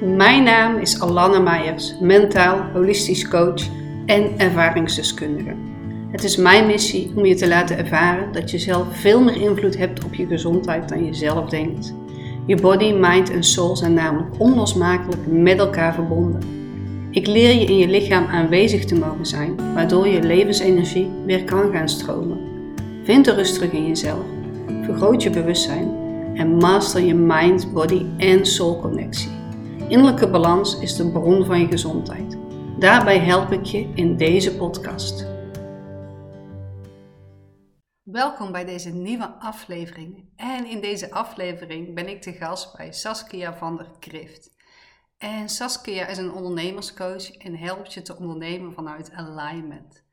Mijn naam is Alanna Meijers, mentaal, holistisch coach en ervaringsdeskundige. Het is mijn missie om je te laten ervaren dat je zelf veel meer invloed hebt op je gezondheid dan je zelf denkt. Je body, mind en soul zijn namelijk onlosmakelijk met elkaar verbonden. Ik leer je in je lichaam aanwezig te mogen zijn, waardoor je levensenergie weer kan gaan stromen. Vind de rust terug in jezelf, vergroot je bewustzijn en master je mind, body en soul connectie. Innerlijke balans is de bron van je gezondheid. Daarbij help ik je in deze podcast. Welkom bij deze nieuwe aflevering. En in deze aflevering ben ik te gast bij Saskia van der Krift. En Saskia is een ondernemerscoach en helpt je te ondernemen vanuit alignment.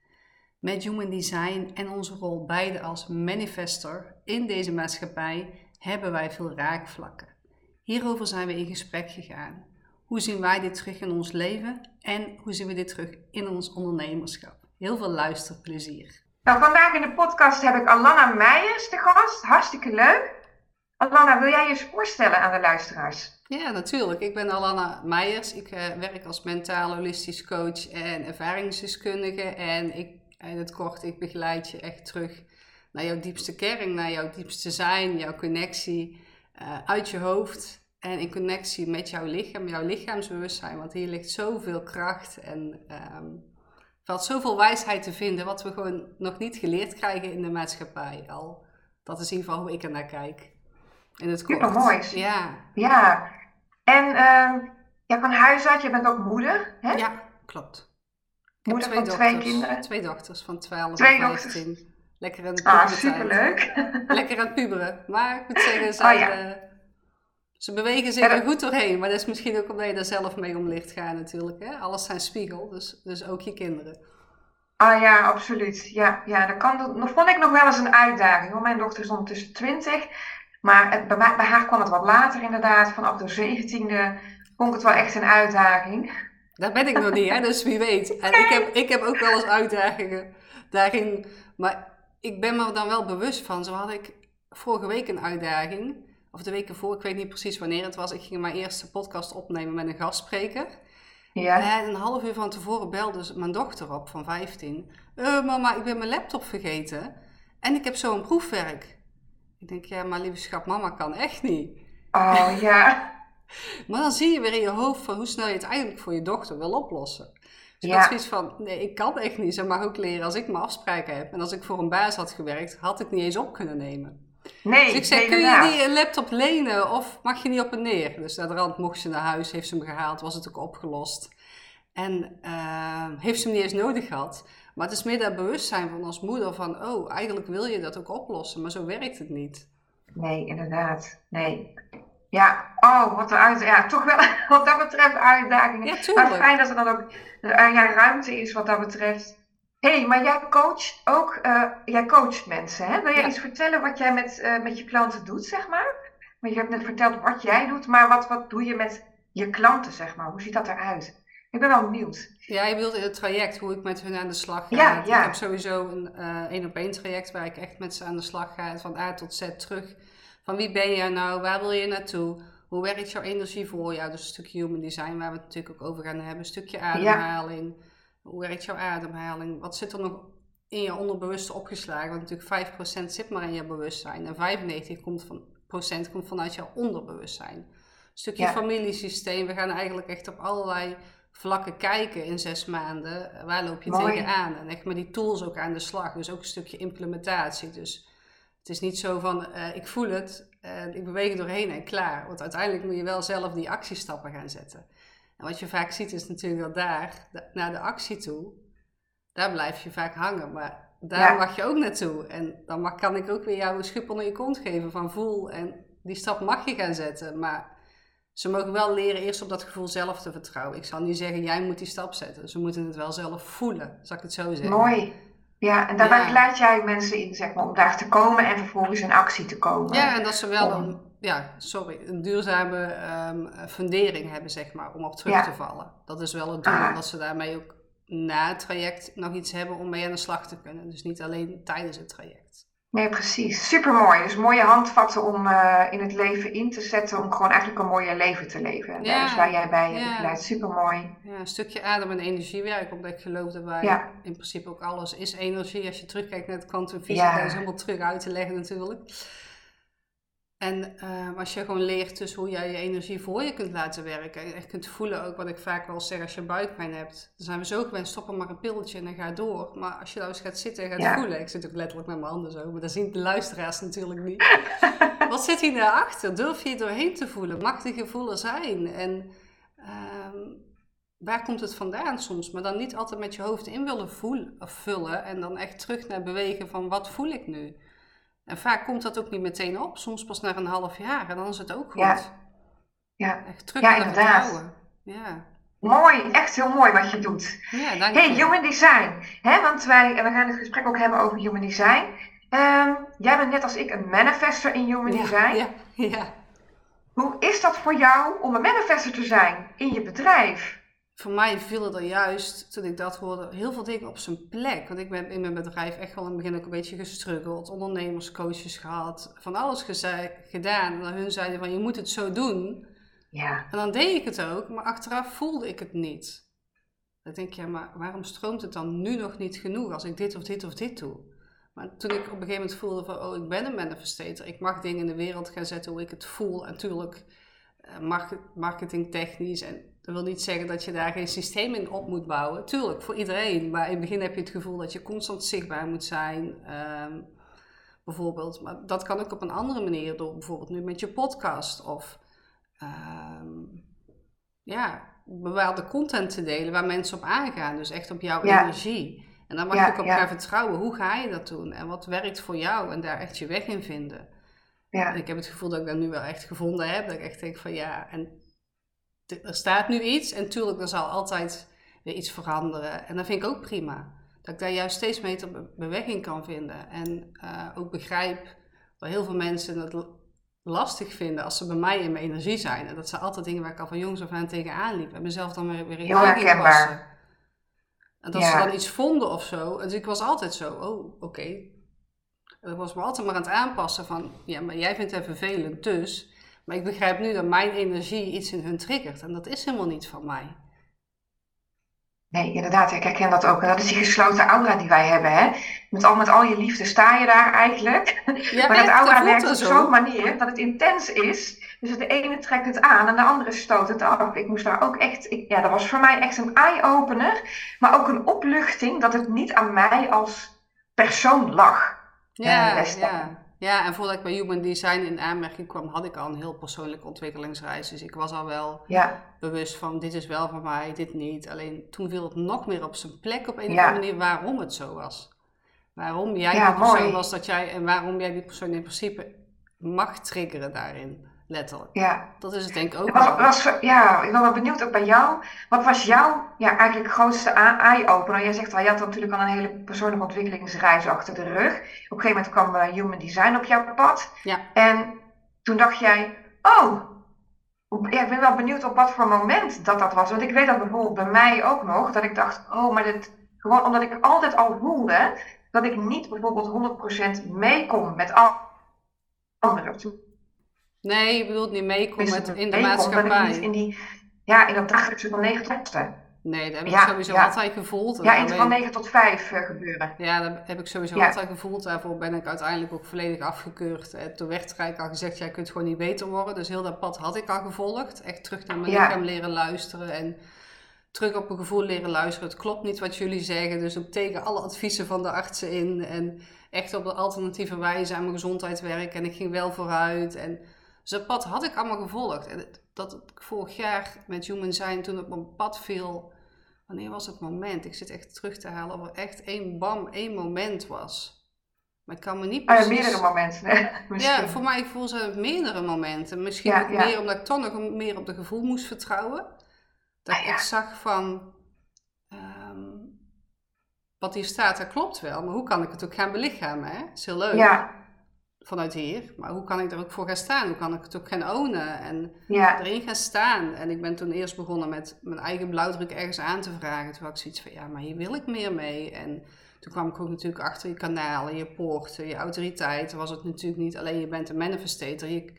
Met Human Design en onze rol beide als manifester in deze maatschappij hebben wij veel raakvlakken. Hierover zijn we in gesprek gegaan. Hoe zien wij dit terug in ons leven en hoe zien we dit terug in ons ondernemerschap? Heel veel luisterplezier. Nou, vandaag in de podcast heb ik Alana Meijers de gast. Hartstikke leuk. Alana, wil jij je voorstellen aan de luisteraars? Ja, natuurlijk. Ik ben Alana Meijers. Ik uh, werk als mentaal holistisch coach en ervaringsdeskundige. En ik, in het kort, ik begeleid je echt terug naar jouw diepste kern, naar jouw diepste zijn, jouw connectie uh, uit je hoofd en in connectie met jouw lichaam, jouw lichaamsbewustzijn. Want hier ligt zoveel kracht en um, valt zoveel wijsheid te vinden, wat we gewoon nog niet geleerd krijgen in de maatschappij al. Dat is in ieder geval hoe ik er naar kijk. In het Super mooi. Ja. Ja. En uh, ja, van huis uit, je bent ook moeder, hè? Ja, klopt. moeder van twee kinderen. Twee dochters van 12 twee en 15. Lekker aan het Ah, superleuk. Lekker aan het puberen. Maar ik moet zeggen, ze, oh, ja. uh, ze bewegen zich er goed doorheen. Maar dat is misschien ook omdat je daar zelf mee om ligt gaan natuurlijk. Hè? Alles zijn spiegel, dus, dus ook je kinderen. Ah ja, absoluut. Ja, ja dat, kan, dat vond ik nog wel eens een uitdaging. Hoor. Mijn dochter is ondertussen 20. Maar het, bij, bij, haar kwam het wat later inderdaad. Vanaf de 17e vond ik het wel echt een uitdaging. Daar ben ik nog niet, hè? dus wie weet. En ik heb, ik heb ook wel eens uitdagingen daarin. Maar ik ben me dan wel bewust van. Zo had ik vorige week een uitdaging. Of de week ervoor, ik weet niet precies wanneer het was. Ik ging mijn eerste podcast opnemen met een gastspreker. Ja. En een half uur van tevoren belde mijn dochter op van 15. Uh, mama, ik ben mijn laptop vergeten. En ik heb zo'n proefwerk. Ik denk, ja, maar lieve schat, mama kan echt niet. Oh ja. maar dan zie je weer in je hoofd van hoe snel je het eigenlijk voor je dochter wil oplossen. Dus ja. ik had zoiets van, nee, ik kan echt niet. Ze mag ook leren als ik mijn afspraken heb. En als ik voor een baas had gewerkt, had ik niet eens op kunnen nemen. Nee, dus ik zei, kun je die een laptop lenen of mag je niet op en neer? Dus naar de rand mocht ze naar huis, heeft ze hem gehaald, was het ook opgelost. En uh, heeft ze hem niet eens nodig gehad. Maar het is meer dat bewustzijn van als moeder van, oh, eigenlijk wil je dat ook oplossen, maar zo werkt het niet. Nee, inderdaad. Nee. Ja, oh, wat een uit, ja, toch wel wat dat betreft uitdagingen. Ja, maar fijn dat er dan ook uh, ja, ruimte is wat dat betreft. Hé, hey, maar jij coacht ook, uh, jij coacht mensen, hè? Wil jij ja. iets vertellen wat jij met, uh, met je klanten doet, zeg maar? Want je hebt net verteld wat jij doet, maar wat, wat doe je met je klanten, zeg maar? Hoe ziet dat eruit? Ik ben wel benieuwd. Ja, je bedoelt in het traject, hoe ik met hun aan de slag ga. Ja, ja. Ik heb sowieso een één-op-één traject waar ik echt met ze aan de slag ga, van A tot Z terug. Van wie ben je nou, waar wil je naartoe? Hoe werkt jouw energie voor jou? Dus een stukje human design, waar we het natuurlijk ook over gaan hebben. Een stukje ademhaling. Ja. Hoe werkt jouw ademhaling? Wat zit er nog in je onderbewuste opgeslagen? Want natuurlijk 5% zit maar in je bewustzijn. En 95% komt, van, procent komt vanuit jouw onderbewustzijn. Een stukje ja. familiesysteem. We gaan eigenlijk echt op allerlei vlakken kijken in zes maanden. Waar loop je Mooi. tegenaan? En echt met die tools ook aan de slag. Dus ook een stukje implementatie. Dus het is niet zo van, uh, ik voel het, uh, ik beweeg er doorheen en klaar. Want uiteindelijk moet je wel zelf die actiestappen gaan zetten. En wat je vaak ziet is natuurlijk dat daar, de, naar de actie toe, daar blijf je vaak hangen. Maar daar ja. mag je ook naartoe. En dan mag, kan ik ook weer jou een schub onder je kont geven van voel. En die stap mag je gaan zetten. Maar ze mogen wel leren eerst op dat gevoel zelf te vertrouwen. Ik zal niet zeggen, jij moet die stap zetten. Ze moeten het wel zelf voelen, zal ik het zo zeggen. Mooi. Ja, en daarbij ja. leid jij mensen in zeg maar, om daar te komen en vervolgens in actie te komen. Ja, en dat ze wel een, ja, sorry, een duurzame um, fundering hebben, zeg maar, om op terug ja. te vallen. Dat is wel het doel, ah. dat ze daarmee ook na het traject nog iets hebben om mee aan de slag te kunnen. Dus niet alleen tijdens het traject. Nee, precies. Supermooi. Dus mooie handvatten om uh, in het leven in te zetten om gewoon eigenlijk een mooier leven te leven. En ja, dus waar jij bij hebt ja. Supermooi. Ja, een stukje adem- en energiewerk, omdat ik geloof dat wij in principe ook alles is energie. Als je terugkijkt naar het kwantumfysica, ja. is helemaal terug uit te leggen natuurlijk. En uh, als je gewoon leert dus hoe jij je energie voor je kunt laten werken. En echt kunt voelen ook wat ik vaak wel zeg als je buikpijn hebt. Dan zijn we zo gewend, stoppen maar een pilletje en dan ga door. Maar als je nou eens gaat zitten en gaat voelen. Ik zit ook letterlijk met mijn handen zo, maar dat zien de luisteraars natuurlijk niet. wat zit hier achter? Durf je doorheen te voelen? Mag die gevoelen zijn? En um, waar komt het vandaan soms? Maar dan niet altijd met je hoofd in willen voelen, of vullen. En dan echt terug naar bewegen van wat voel ik nu? En vaak komt dat ook niet meteen op, soms pas na een half jaar en dan is het ook goed. Ja, ja. Echt terug ja inderdaad. Ja. Mooi, echt heel mooi wat je doet. Ja, dank hey, human design. Hè, want wij we gaan het gesprek ook hebben over human design. Um, jij bent net als ik een manifester in human ja, design. Ja, ja. Hoe is dat voor jou om een manifester te zijn in je bedrijf? Voor mij vielen er juist, toen ik dat hoorde, heel veel dingen op zijn plek. Want ik ben in mijn bedrijf echt wel in het begin ook een beetje gestruggeld. Ondernemerscoaches gehad, van alles gedaan. En dan hun zeiden van, je moet het zo doen. Ja. En dan deed ik het ook, maar achteraf voelde ik het niet. Dan denk je, ja, maar waarom stroomt het dan nu nog niet genoeg als ik dit of dit of dit doe? Maar toen ik op een gegeven moment voelde van, oh, ik ben een manifestator. Ik mag dingen in de wereld gaan zetten hoe ik het voel. En natuurlijk uh, marketingtechnisch en dat wil niet zeggen dat je daar geen systeem in op moet bouwen. Tuurlijk, voor iedereen. Maar in het begin heb je het gevoel dat je constant zichtbaar moet zijn. Ehm, bijvoorbeeld. Maar dat kan ook op een andere manier door bijvoorbeeld nu met je podcast. Of um, ja, bepaalde content te delen waar mensen op aangaan. Dus echt op jouw energie. En dan mag je ook op gaan vertrouwen. Hoe ga je dat doen? En wat werkt voor jou? En daar echt je weg in vinden. Ja. En ik heb het gevoel dat ik dat nu wel echt gevonden heb. Dat ik echt denk van ja, en er staat nu iets en tuurlijk, er zal altijd weer iets veranderen. En dat vind ik ook prima. Dat ik daar juist steeds beter beweging kan vinden. En uh, ook begrijp dat heel veel mensen het lastig vinden als ze bij mij in mijn energie zijn. En dat zijn altijd dingen waar ik al van jongs af aan tegenaan liep. En mezelf dan weer, weer in herkenbaar. En dat ze dan iets vonden of zo. Dus ik was altijd zo, oh, oké. En ik was me altijd maar aan het aanpassen van, ja, maar jij vindt het vervelend, dus maar ik begrijp nu dat mijn energie iets in hun triggert. En dat is helemaal niet van mij. Nee, inderdaad, ik herken dat ook. En dat is die gesloten aura die wij hebben. Hè? Met, al, met al je liefde sta je daar eigenlijk. Ja, maar dat aura werkt op zo'n manier dat het intens is. Dus de ene trekt het aan en de andere stoot het af. Ik moest daar ook echt, ik, ja, dat was voor mij echt een eye-opener. Maar ook een opluchting dat het niet aan mij als persoon lag. Ja, uh, ja. Ja, en voordat ik bij Human Design in aanmerking kwam, had ik al een heel persoonlijke ontwikkelingsreis. Dus ik was al wel ja. bewust van dit is wel van mij, dit niet. Alleen toen viel het nog meer op zijn plek op een of andere manier waarom het zo was. Waarom jij ja, die persoon mooi. was dat jij en waarom jij die persoon in principe mag triggeren daarin. Letterlijk. Ja. Dat is het denk ik ook was, was, ja, ik ben wel benieuwd ook bij jou. Wat was jouw ja, eigenlijk grootste eye-opener? Jij zegt al, je had natuurlijk al een hele persoonlijke ontwikkelingsreis achter de rug. Op een gegeven moment kwam uh, Human Design op jouw pad. Ja. En toen dacht jij, oh, ja, ik ben wel benieuwd op wat voor moment dat dat was. Want ik weet dat bijvoorbeeld bij mij ook nog, dat ik dacht, oh, maar dit, gewoon omdat ik altijd al voelde dat ik niet bijvoorbeeld 100% meekom met anderen. Nee, je bedoelt niet meekomen met, in de maatschappij. In die, ja, in dat dagelijkse van 9 tot 5. Nee, dat heb ik sowieso altijd gevoeld. Ja, in van 9 tot 5 uh, gebeuren. Ja, dat heb ik sowieso altijd gevoeld. Daarvoor ben ik uiteindelijk ook volledig afgekeurd. En toen werd er al gezegd, jij kunt gewoon niet beter worden. Dus heel dat pad had ik al gevolgd. Echt terug naar mijn lichaam leren luisteren. En terug op mijn gevoel leren luisteren. Het klopt niet wat jullie zeggen. Dus ook tegen alle adviezen van de artsen in. En echt op de alternatieve wijze aan mijn gezondheid werken. En ik ging wel vooruit. En dus dat pad had ik allemaal gevolgd. En dat ik vorig jaar met Human Zijn, toen op mijn pad viel, wanneer was het moment? Ik zit echt terug te halen of er echt één bam, één moment was. Maar ik kan me niet precies... Ah, ja, meerdere momenten, hè? Ja, voor mij voel ze meerdere momenten. Misschien meer omdat ik toch nog meer op de gevoel moest vertrouwen. Dat ah, ik zag van... Um, wat hier staat, dat klopt wel. Maar hoe kan ik het ook gaan belichamen, hè? Dat is heel leuk. Ja, vanuit hier. Maar hoe kan ik er ook voor gaan staan? Hoe kan ik het ook gaan ownen en ja. erin gaan staan? En ik ben toen eerst begonnen met mijn eigen blauwdruk ergens aan te vragen. Toen had ik zoiets van, ja, maar hier wil ik meer mee. En toen kwam ik ook natuurlijk achter je kanalen, je poorten, je autoriteit. Was het natuurlijk niet alleen je bent een manifestator. Je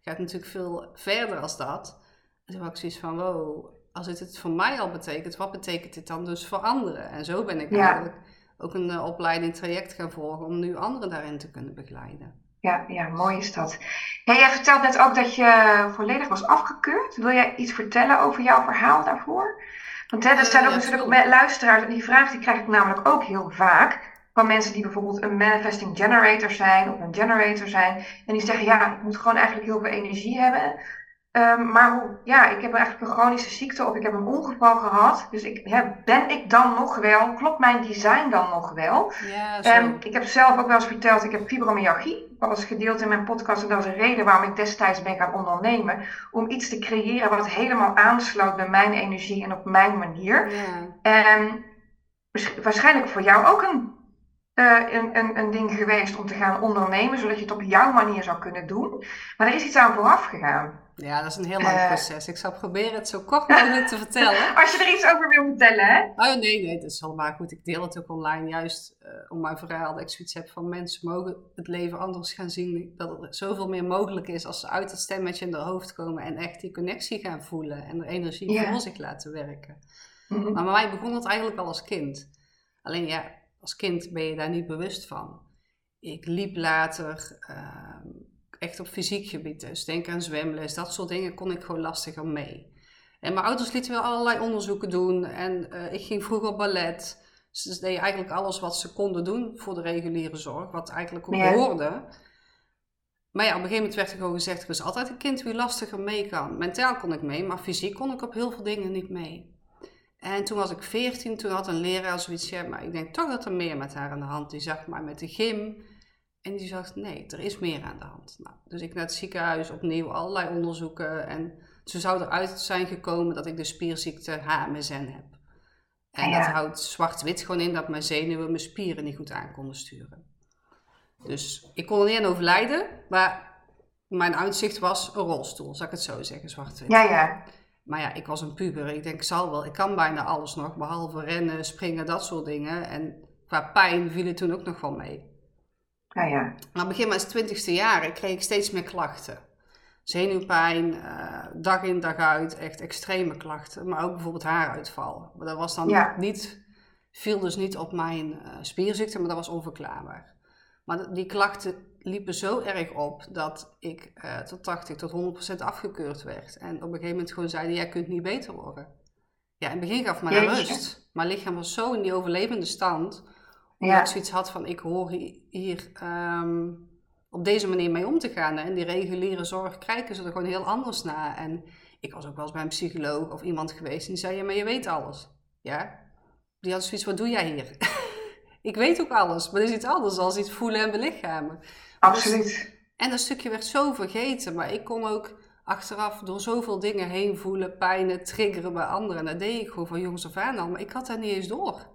gaat natuurlijk veel verder als dat. En toen had ik zoiets van, wow, als het het voor mij al betekent, wat betekent dit dan dus voor anderen? En zo ben ik eigenlijk ook een uh, opleiding traject gaan volgen om nu anderen daarin te kunnen begeleiden. Ja, ja, mooi is dat. Ja, jij vertelt net ook dat je volledig was afgekeurd. Wil jij iets vertellen over jouw verhaal daarvoor? Want hè, er zijn ook natuurlijk luisteraars, en die vraag die krijg ik namelijk ook heel vaak. Van mensen die bijvoorbeeld een manifesting generator zijn of een generator zijn. En die zeggen, ja, ik moet gewoon eigenlijk heel veel energie hebben. Um, maar hoe, ja, ik heb eigenlijk een chronische ziekte of ik heb een ongeval gehad. Dus ik, ben ik dan nog wel, klopt mijn design dan nog wel? Ja. Um, ik heb zelf ook wel eens verteld, ik heb fibromyalgie. Was gedeeld in mijn podcast en dat was een reden waarom ik destijds ben gaan ondernemen. Om iets te creëren wat helemaal aansloot bij mijn energie en op mijn manier. Ja. En waarschijnlijk voor jou ook een uh, een, een, een, ding geweest om te gaan ondernemen, zodat je het op jouw manier zou kunnen doen. Maar er is iets aan vooraf gegaan. Ja, dat is een heel lang uh, proces. Ik zal proberen het zo kort mogelijk te vertellen. Als je er iets over wil vertellen, hè? Oh nee, nee, dat is helemaal goed. Ik deel het ook online, juist uh, om mijn verhaal. Dat ik zoiets heb van mensen mogen het leven anders gaan zien. Dat er zoveel meer mogelijk is als ze uit het stemmetje in hun hoofd komen en echt die connectie gaan voelen en de energie yeah. voor zich laten werken. Mm -hmm. Maar bij mij begon het eigenlijk al als kind. Alleen ja, als kind ben je daar niet bewust van. Ik liep later uh, echt op fysiek gebied, dus denk aan zwemles, dat soort dingen kon ik gewoon lastiger mee. En mijn ouders lieten wel allerlei onderzoeken doen en uh, ik ging vroeger op ballet. Dus ze deden eigenlijk alles wat ze konden doen voor de reguliere zorg, wat eigenlijk ook ja. hoorde. Maar ja, op een gegeven moment werd er gewoon gezegd, er is altijd een kind wie lastiger mee kan. Mentaal kon ik mee, maar fysiek kon ik op heel veel dingen niet mee. En toen was ik 14, toen had een leraar zoiets, ja, maar ik denk toch dat er meer met haar aan de hand. Die zag maar met de gym. En die zag, nee, er is meer aan de hand. Nou, dus ik naar het ziekenhuis, opnieuw allerlei onderzoeken. En zo zou eruit zijn gekomen dat ik de spierziekte HMSN heb. En dat houdt zwart-wit gewoon in dat mijn zenuwen mijn spieren niet goed aan konden sturen. Dus ik kon er niet aan overlijden, maar mijn uitzicht was een rolstoel, zal ik het zo zeggen, zwart-wit. Ja, ja. Maar ja, ik was een puber. Ik denk, ik zal wel. Ik kan bijna alles nog, behalve rennen, springen, dat soort dingen. En qua pijn viel het toen ook nog wel mee. Ja, ja. Maar begin mijn twintigste jaren kreeg ik steeds meer klachten. Zenuwpijn, uh, dag in dag uit, echt extreme klachten. Maar ook bijvoorbeeld haaruitval. Maar dat was dan niet, viel dus niet op mijn uh, spierziekte, maar dat was onverklaarbaar. Maar die klachten liepen zo erg op dat ik uh, tot 80 tot 100% afgekeurd werd. En op een gegeven moment gewoon zeiden, jij kunt niet beter worden. Ja, in het begin gaf me rust. Mijn lichaam was zo in die overlevende stand. Omdat ja. ik zoiets had van, ik hoor hier um, op deze manier mee om te gaan. En die reguliere zorg kijken ze er gewoon heel anders naar. En ik was ook wel eens bij een psycholoog of iemand geweest en die zei, ja, maar je weet alles. Ja, die had zoiets, wat doe jij hier? ik weet ook alles, maar er is iets anders dan iets voelen en belichamen. Absoluut. Dus, en dat stukje werd zo vergeten, maar ik kon ook achteraf door zoveel dingen heen voelen, pijnen, triggeren bij anderen. En dat deed ik gewoon van jongens af aan al, maar ik had dat niet eens door.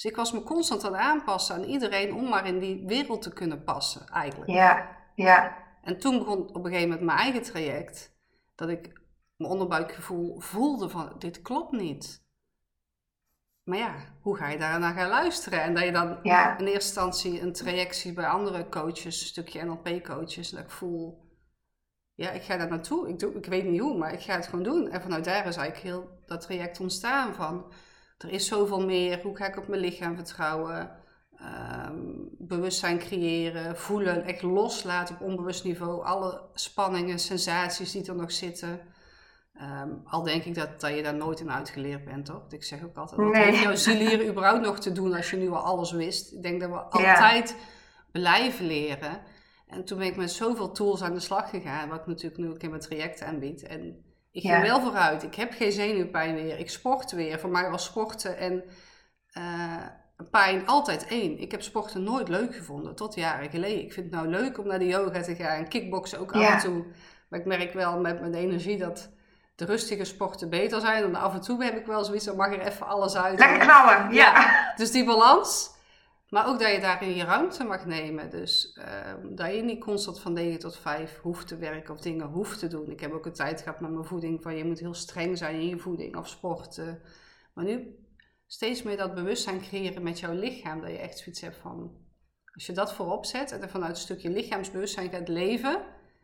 Dus ik was me constant aan het aanpassen aan iedereen om maar in die wereld te kunnen passen, eigenlijk. Ja, ja. En toen begon op een gegeven moment mijn eigen traject, dat ik mijn onderbuikgevoel voelde van, dit klopt niet. Maar ja, hoe ga je daarna gaan luisteren? En dat je dan in eerste instantie een traject ziet bij andere coaches, een stukje NLP-coaches, dat ik voel, ja, ik ga daar naartoe. Ik, doe, ik weet niet hoe, maar ik ga het gewoon doen. En vanuit daar is eigenlijk heel dat traject ontstaan van, er is zoveel meer, hoe ga ik op mijn lichaam vertrouwen? Um, bewustzijn creëren, voelen, echt loslaten op onbewust niveau, alle spanningen, sensaties die er nog zitten. Um, al denk ik dat, dat je daar nooit in uitgeleerd bent, toch? Ik zeg ook altijd, wat nee. heeft jouw ziel hier überhaupt nog te doen als je nu al alles wist? Ik denk dat we altijd blijven leren. En toen ben ik met zoveel tools aan de slag gegaan, wat ik natuurlijk nu ook in mijn traject aanbied. En ik ging wel vooruit. Ik heb geen zenuwpijn meer. Ik sport weer. Voor mij was sporten en uh, pijn altijd één. Ik heb sporten nooit leuk gevonden, tot jaren geleden. Ik vind het nou leuk om naar de yoga te gaan. Kickboksen ook af en toe. Maar ik merk wel met mijn energie dat de rustige sporten beter zijn. En af en toe heb ik wel zoiets, dan mag er even alles uit. Lekker knallen, ja. Dus die balans. Maar ook dat je daarin je ruimte mag nemen. Dus uh, dat je niet constant van 9 tot 5 hoeft te werken of dingen hoeft te doen. Ik heb ook een tijd gehad met mijn voeding van je moet heel streng zijn in je voeding of sporten. Maar nu steeds meer dat bewustzijn creëren met jouw lichaam. Dat je echt zoiets hebt van, als je dat voorop zet en er vanuit een stukje lichaamsbewustzijn gaat leven,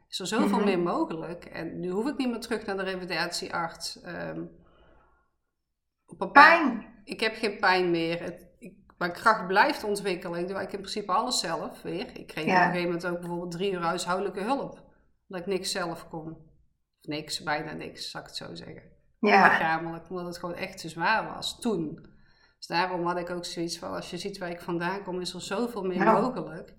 is er zoveel Mhm. meer mogelijk. En nu hoef ik niet meer terug naar de revalidatiearts. Ehm, op Pijn. Ik heb geen pijn meer. Het, mijn kracht blijft ontwikkelen. Ik doe eigenlijk in principe alles zelf weer. Ik kreeg Ja. op een gegeven moment ook bijvoorbeeld drie uur huishoudelijke hulp. Omdat ik niks zelf kon. Of niks, bijna niks, zal ik het zo zeggen. Ja. Lichamelijk, omdat het gewoon echt te zwaar was toen. Dus daarom had ik ook zoiets van, als je ziet waar ik vandaan kom, is er zoveel meer Nou. mogelijk.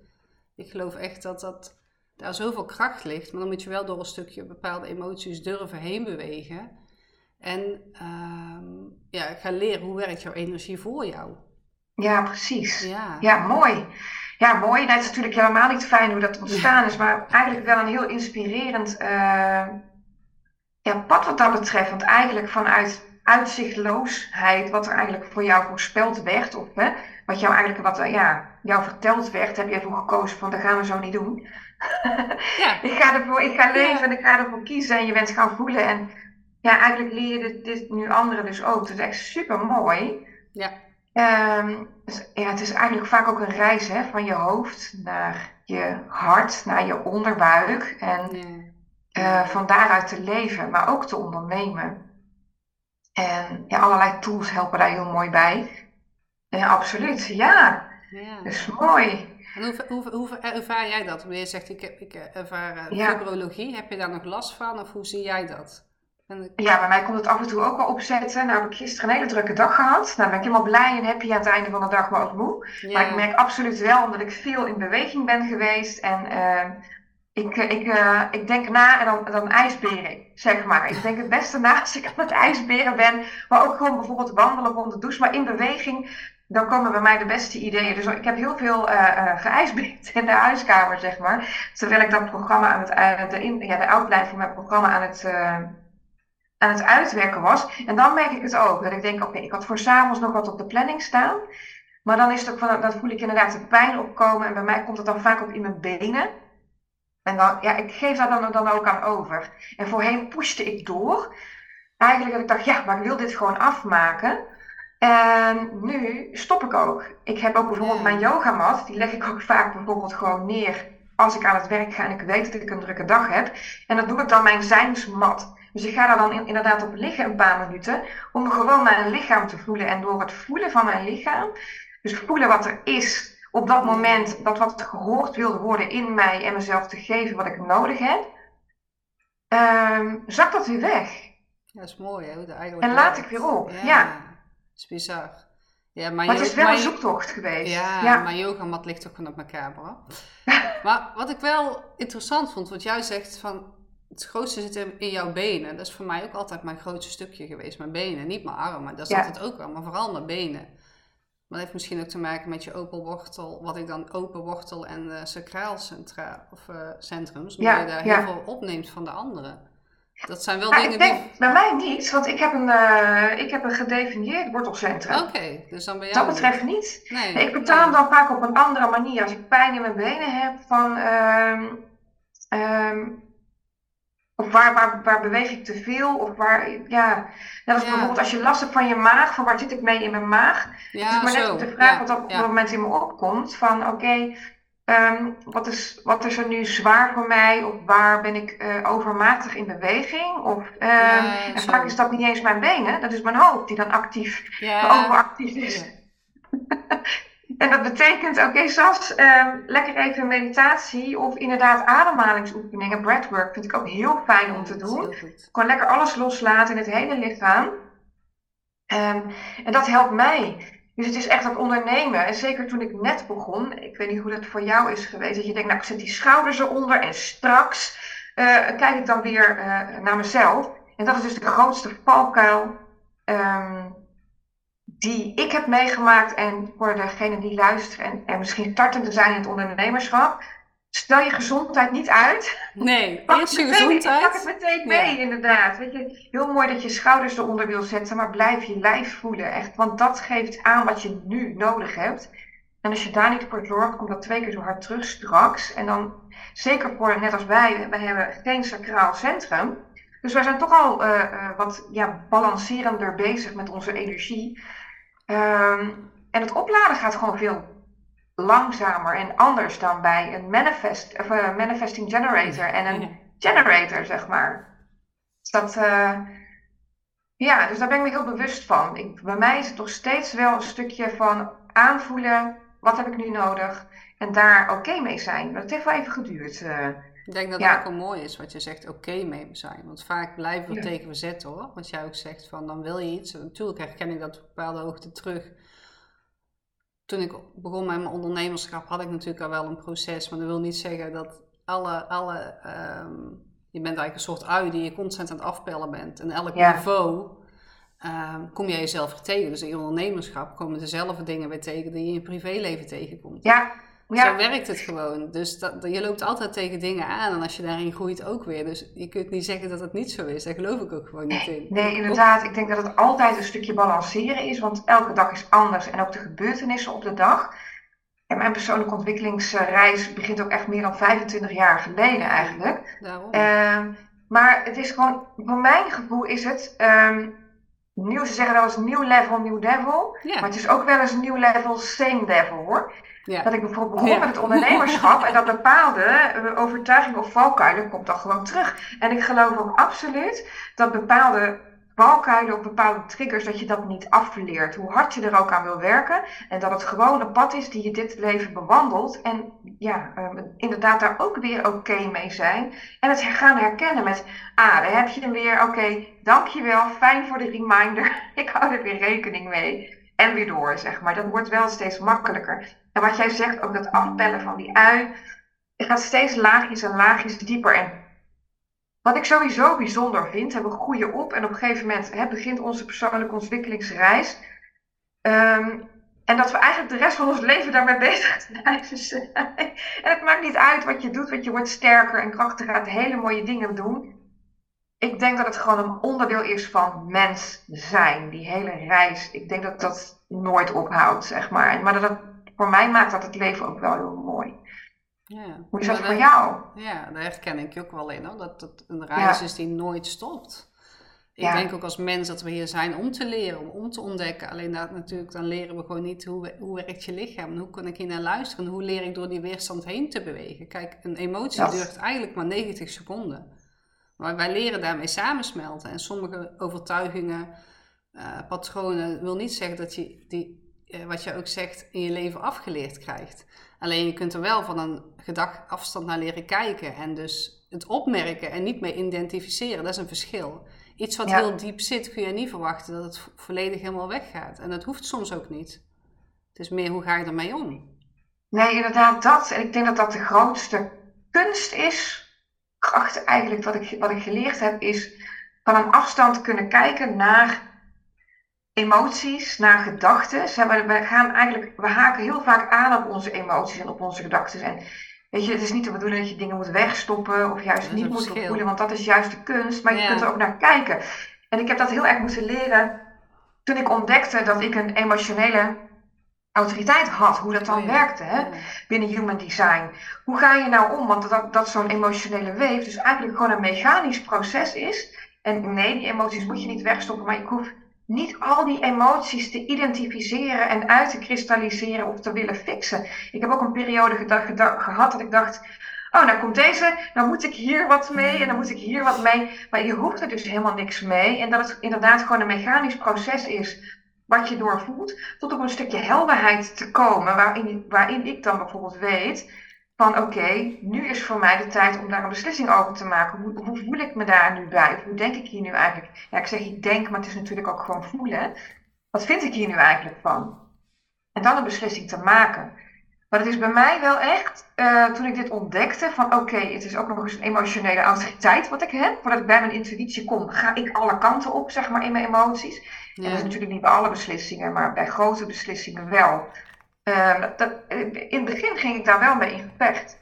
Ik geloof echt dat, dat daar zoveel kracht ligt. Maar dan moet je wel door een stukje bepaalde emoties durven heen bewegen. En ehm, ja, gaan leren hoe werkt jouw energie voor jou. Ja, precies. Ja, Ja, mooi. Ja, mooi. Nou, het is natuurlijk helemaal niet fijn hoe dat ontstaan is, maar eigenlijk wel een heel inspirerend eh, ja, pad wat dat betreft. Want eigenlijk vanuit uitzichtloosheid, wat er eigenlijk voor jou voorspeld werd, of hè, wat jou eigenlijk wat, eh, ja, jou verteld werd, heb je ervoor gekozen van dat gaan we zo niet doen. ja, Ik ga ervoor, ik ga leven en ik ga ervoor kiezen en je bent gaan voelen. En ja, eigenlijk leer je dit, dit nu anderen dus ook. Het is echt super mooi. ja, Ehm, dus ja, het is eigenlijk vaak ook een reis hè, van je hoofd naar je hart, naar je onderbuik. En eh, van daaruit te leven, maar ook te ondernemen. En ja, allerlei tools helpen daar heel mooi bij. Ja, absoluut, ja. ja. Dat is mooi. En hoe, hoe, hoe ervaar jij dat? Wanneer je zegt, ik, heb, ik ervaar eh, Ja. fibrologie, heb je daar nog last van? Of hoe zie jij dat? Ja, bij mij komt het af en toe ook wel opzetten. Nou heb ik gisteren een hele drukke dag gehad. Nou ben ik helemaal blij en happy aan het einde van de dag, maar ook moe. Maar ik merk absoluut wel, omdat ik veel in beweging ben geweest. En eh, ik, eh, ik, eh, ik denk na en dan, dan ijsberen ik, zeg maar. Ik denk het beste na als ik aan het ijsberen ben. Maar ook gewoon bijvoorbeeld wandelen rond de douche. Maar in beweging, dan komen bij mij de beste ideeën. Dus ik heb heel veel eh eh geijsbeerd in de huiskamer, zeg maar. Terwijl ik dat programma aan het, de, in, ja, de outline van mijn programma aan het... aan het uitwerken was. En dan merk ik het ook. Dat ik denk, oké, ik had voor s'avonds nog wat op de planning staan. Maar dan is het ook van, dan voel ik inderdaad de pijn opkomen. En bij mij komt het dan vaak ook in mijn benen. En dan, ja, ik geef daar dan, dan ook aan over. En voorheen pushte ik door. Eigenlijk dat ik dacht, ja, maar ik wil dit gewoon afmaken. En nu stop ik ook. Ik heb ook bijvoorbeeld Ja. mijn yogamat. Die leg ik ook vaak bijvoorbeeld gewoon neer als ik aan het werk ga en ik weet dat ik een drukke dag heb. En dan doe ik dan mijn zijnsmat. Dus ik ga daar dan in- inderdaad op liggen een paar minuten. Om gewoon mijn lichaam te voelen. En door het voelen van mijn lichaam. Dus voelen wat er is op dat moment. Dat wat gehoord wilde worden in mij. En mezelf te geven wat ik nodig heb. ehm zakt dat weer weg. Ja, dat is mooi, hè? eigenlijk En laat werkt. ik weer op, ja. Dat is bizar. Ja, maar, Maar het is wel een zoektocht geweest. Ja, ja. mijn yogamat ligt ook gewoon op mijn kamer. hoor. maar wat ik wel interessant vond, wat jij zegt van het grootste zit in, jouw benen. Dat is voor mij ook altijd mijn grootste stukje geweest. Mijn benen, niet mijn armen. Dat Ja. altijd ook wel, maar vooral mijn benen. Maar dat heeft misschien ook te maken met je open wortel, wat ik dan open wortel en eh sacraal centra, of, eh, centrums. Omdat Ja, je daar ja. heel veel opneemt van de anderen. Dat zijn wel Nou, dingen ik denk die... bij mij niet, want ik heb een, eh, ik heb een gedefinieerd wortelcentrum. Oké, dus dan ben jij... dat betreft niet. Nee, Ik betaal nee. dan vaak op een andere manier. Als ik pijn in mijn benen heb, van, ehm, ehm, of waar, waar, waar beweeg ik te veel? Of waar, ja, net als Ja. bijvoorbeeld als je last hebt van je maag, van waar zit ik mee in mijn maag? Ja, is maar net op de vraag Ja, wat op dat moment in me opkomt. Van oké, ehm, wat, is, wat is er nu zwaar voor mij? Of waar ben ik eh, overmatig in beweging? Of, ehm, en vaak is dat niet eens mijn benen, dat is mijn hoofd die dan actief, overactief is. En dat betekent, oké, Sas, ehm, lekker even meditatie of inderdaad ademhalingsoefeningen, breathwork vind ik ook heel fijn om te doen. Gewoon lekker alles loslaten in het hele lichaam. Ehm, en dat helpt mij. Dus het is echt dat ondernemen. En zeker toen ik net begon, ik weet niet hoe dat voor jou is geweest, dat je denkt, nou ik zet die schouders eronder en straks eh, kijk ik dan weer eh, naar mezelf. En dat is dus de grootste valkuil ehm, die ik heb meegemaakt. En voor degenen die luisteren en, en misschien startende zijn in het ondernemerschap, stel je gezondheid niet uit. Nee, eerst je gezondheid. Pak het meteen mee, Ja. inderdaad. Weet je, heel mooi dat je schouders eronder wil zetten, maar blijf je lijf voelen. Echt, want dat geeft aan wat je nu nodig hebt. En als je daar niet voor zorgt, komt dat twee keer zo hard terug straks. En dan, zeker voor, net als wij, wij hebben geen sacraal centrum. Dus wij zijn toch al eh, eh, wat ja, balancerender bezig met onze energie. Ehm, en het opladen gaat gewoon veel langzamer en anders dan bij een manifest, of, uh, manifesting generator en een generator, zeg maar. Dus dat, uh, ja, dus daar ben ik me heel bewust van. Ik, bij mij is het nog steeds wel een stukje van aanvoelen, wat heb ik nu nodig? En daar oké mee zijn. Het heeft wel even geduurd. Uh, ik denk dat het ook wel mooi is wat je zegt, oké mee zijn. Want vaak blijven we ja. tegen verzetten hoor. Wat jij ook zegt, van dan wil je iets. Natuurlijk herken ik dat op bepaalde hoogte terug. Toen ik begon met mijn ondernemerschap had ik natuurlijk al wel een proces. Maar dat wil niet zeggen dat alle, alle um, je bent eigenlijk een soort ui die je constant aan het afpellen bent. En elk ja. niveau um, kom jij jezelf tegen. Dus in je ondernemerschap komen dezelfde dingen weer tegen die je in je privéleven tegenkomt. Ja, ja. Zo werkt het gewoon. Dus dat, je loopt altijd tegen dingen aan en als je daarin groeit ook weer. Dus je kunt niet zeggen dat het niet zo is. Daar geloof ik ook gewoon niet in. Nee, inderdaad. Ik denk dat het altijd een stukje balanceren is, want elke dag is anders en ook de gebeurtenissen op de dag. En mijn persoonlijke ontwikkelingsreis begint ook echt meer dan 25 jaar geleden eigenlijk. Daarom. Uh, maar het is gewoon, voor mijn gevoel is het, um, nieuw, ze zeggen wel eens nieuw level, nieuw devil. Ja. Maar het is ook wel eens nieuw level, same devil hoor. Ja. Dat ik bijvoorbeeld begon ja. met het ondernemerschap en dat bepaalde eh, overtuigingen of valkuilen komt dan gewoon terug. En ik geloof ook absoluut dat bepaalde valkuilen of bepaalde triggers, dat je dat niet afleert. Hoe hard je er ook aan wil werken. En dat het gewoon een pad is die je dit leven bewandelt. En ja, um, inderdaad daar ook weer oké okay mee zijn. En het gaan herkennen met, ah, daar heb je hem weer. Oké, okay, dankjewel. Fijn voor de reminder. Ik hou er weer rekening mee. En weer door, zeg maar. Dat wordt wel steeds makkelijker. En wat jij zegt, ook dat afbellen van die ui. Het gaat steeds laagjes en laagjes dieper. En wat ik sowieso bijzonder vind, we groeien op en op een gegeven moment begint onze persoonlijke ontwikkelingsreis. Um, en dat we eigenlijk de rest van ons leven daarmee bezig zijn. En het maakt niet uit wat je doet, want je wordt sterker en krachtiger, gaat hele mooie dingen doen. Ik denk dat het gewoon een onderdeel is van mens zijn, die hele reis. Ik denk dat dat nooit ophoudt, zeg maar. Maar dat, voor mij maakt dat het leven ook wel heel mooi. Ja. Hoe is dat voor jou? Ja, daar herken ik je ook wel in. Hoor. Dat het een reis is die nooit stopt. Ik ja. denk ook als mens dat we hier zijn om te leren, om, om te ontdekken. Alleen dat natuurlijk, dan leren we gewoon niet hoe, hoe werkt je lichaam en hoe kan ik hier naar luisteren. Hoe leer ik door die weerstand heen te bewegen. Kijk, een emotie yes. duurt eigenlijk maar 90 seconden. Maar wij leren daarmee samensmelten. En sommige overtuigingen, uh, patronen, wil niet zeggen dat je die, wat je ook zegt, in je leven afgeleerd krijgt. Alleen je kunt er wel van een gedag afstand naar leren kijken en dus het opmerken en niet mee identificeren. Dat is een verschil. Iets wat ja. heel diep zit, kun je niet verwachten dat het volledig helemaal weggaat. En dat hoeft soms ook niet. Het is meer hoe ga je ermee om? Nee, inderdaad dat. En ik denk dat dat de grootste kunst is. Kracht eigenlijk, wat ik, wat ik geleerd heb, is van een afstand kunnen kijken naar emoties, naar gedachten. We, gaan eigenlijk, we haken heel vaak aan op onze emoties en op onze gedachten. En weet je, het is niet de bedoeling dat je dingen moet wegstoppen of juist niet moet voelen, want dat is juist de kunst. Maar je kunt er ook naar kijken. En ik heb dat heel erg moeten leren toen ik ontdekte dat ik een emotionele autoriteit had, hoe dat dan oh ja. werkte hè? Ja. binnen human design. Hoe ga je nou om? Want dat, dat zo'n emotionele weef dus eigenlijk gewoon een mechanisch proces is. En nee, die emoties moet je niet wegstoppen, maar ik hoef niet al die emoties te identificeren en uit te kristalliseren of te willen fixen. Ik heb ook een periode gehad dat ik dacht, oh, nou komt deze, dan moet ik hier wat mee en dan moet ik hier wat mee. Maar je hoeft er dus helemaal niks mee. En dat het inderdaad gewoon een mechanisch proces is wat je doorvoelt, tot op een stukje helderheid te komen, waarin, waarin ik dan bijvoorbeeld weet van oké, okay, nu is voor mij de tijd om daar een beslissing over te maken. Hoe, hoe, voel ik me daar nu bij? Hoe denk ik hier nu eigenlijk? Ja, ik zeg ik denk, maar het is natuurlijk ook gewoon voelen. Wat vind ik hier nu eigenlijk van? En dan een beslissing te maken. Maar het is bij mij wel echt, uh, toen ik dit ontdekte, van oké, okay, het is ook nog eens een emotionele autoriteit wat ik heb. Voordat ik bij mijn intuïtie kom, ga ik alle kanten op, zeg maar, in mijn emoties. Ja. En dat is natuurlijk niet bij alle beslissingen, maar bij grote beslissingen wel. Uh, dat, in het begin ging ik daar wel mee in gevecht.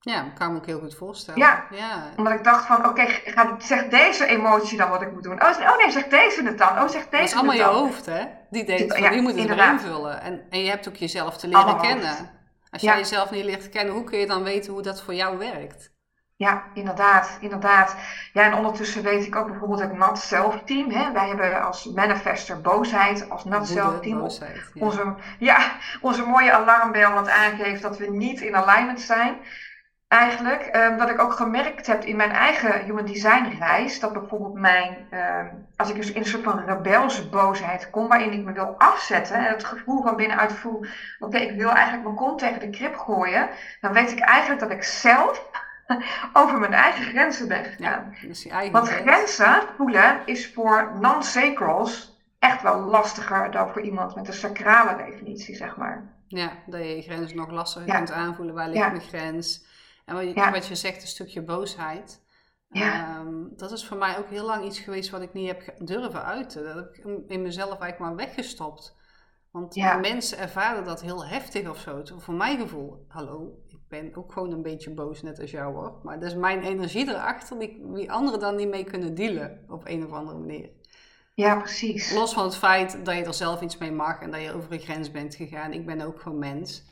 Ja, dat kan me ook heel goed voorstellen. Ja, ja. omdat ik dacht van, oké, okay, zeg deze emotie dan wat ik moet doen. Oh, oh nee, zeg deze het dan. Oh, zeg deze Dat is allemaal je hoofd, hè? Die denkt van, ja, die moet het erin invullen. En, en je hebt ook jezelf te leren allemaal kennen. Hoofd. Als jij jezelf niet leert kennen, hoe kun je dan weten hoe dat voor jou werkt? Ja, inderdaad, inderdaad. Ja, en ondertussen weet ik ook bijvoorbeeld het Nat Zelfteam. Hè? Wij hebben als manifester boosheid, als Nat Zelfteam. Ja. Onze, ja, onze mooie alarmbel wat aangeeft dat we niet in alignment zijn. Eigenlijk, um, wat ik ook gemerkt heb in mijn eigen human design reis, dat bijvoorbeeld mijn, um, als ik dus in een soort van rebelse boosheid kom, waarin ik me wil afzetten en het gevoel van binnenuit voel, oké, ik wil eigenlijk mijn kont tegen de krip gooien, dan weet ik eigenlijk dat ik zelf over mijn eigen grenzen ben gegaan. Ja, Want grenzen voelen is voor non-sacrals echt wel lastiger dan voor iemand met een sacrale definitie, zeg maar. Ja, dat je je grens nog lastiger kunt aanvoelen. Waar ligt mijn grens? En wat je, wat je zegt, een stukje boosheid. Ehm, dat is voor mij ook heel lang iets geweest wat ik niet heb durven uiten. Dat heb ik in mezelf eigenlijk maar weggestopt. Want mensen ervaren dat heel heftig of zo. Voor mijn gevoel, hallo, ben ook gewoon een beetje boos, net als jou hoor. Maar dat is mijn energie erachter, die, die anderen dan niet mee kunnen dealen op een of andere manier. Ja, precies. Los van het feit dat je er zelf iets mee mag en dat je over een grens bent gegaan. Ik ben ook gewoon mens.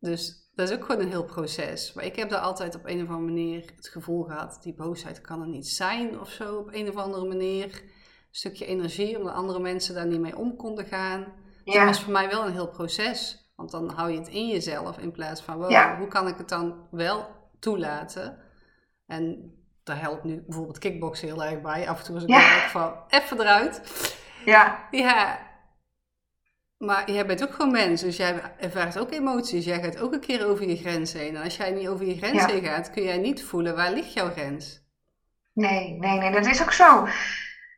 Dus dat is ook gewoon een heel proces. Maar ik heb daar altijd op een of andere manier het gevoel gehad, die boosheid kan er niet zijn of zo op een of andere manier. Een stukje energie, omdat andere mensen daar niet mee om konden gaan. Ja. Dat was voor mij wel een heel proces. Want dan hou je het in jezelf in plaats van, wow, hoe kan ik het dan wel toelaten? En daar helpt nu bijvoorbeeld kickboksen heel erg bij. Af en toe is het ja. van, even eruit. Ja. Ja. Maar jij bent ook gewoon mens, dus jij ervaart ook emoties. Jij gaat ook een keer over je grens heen. En als jij niet over je grens heen gaat, kun jij niet voelen waar ligt jouw grens. Nee, nee, nee, dat is ook zo.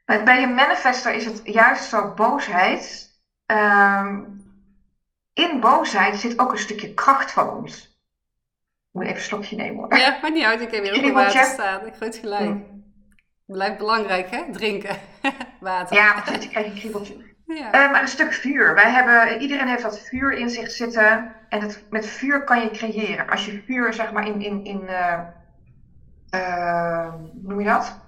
Bij een manifester is het juist zo boosheid. Um, in boosheid zit ook een stukje kracht van ons. Ik moet even een slokje nemen hoor. Ja, maar niet uit. Ik heb weer op water staan. Ik het gelijk. Mm. Blijft belangrijk hè, drinken. water. Ja, precies. Ik krijg een kriebeltje. Ja. Uh, maar een stuk vuur. Wij hebben, iedereen heeft dat vuur in zich zitten. En het, met vuur kan je creëren. Als je vuur zeg maar in, in, in uh, uh, hoe noem je dat?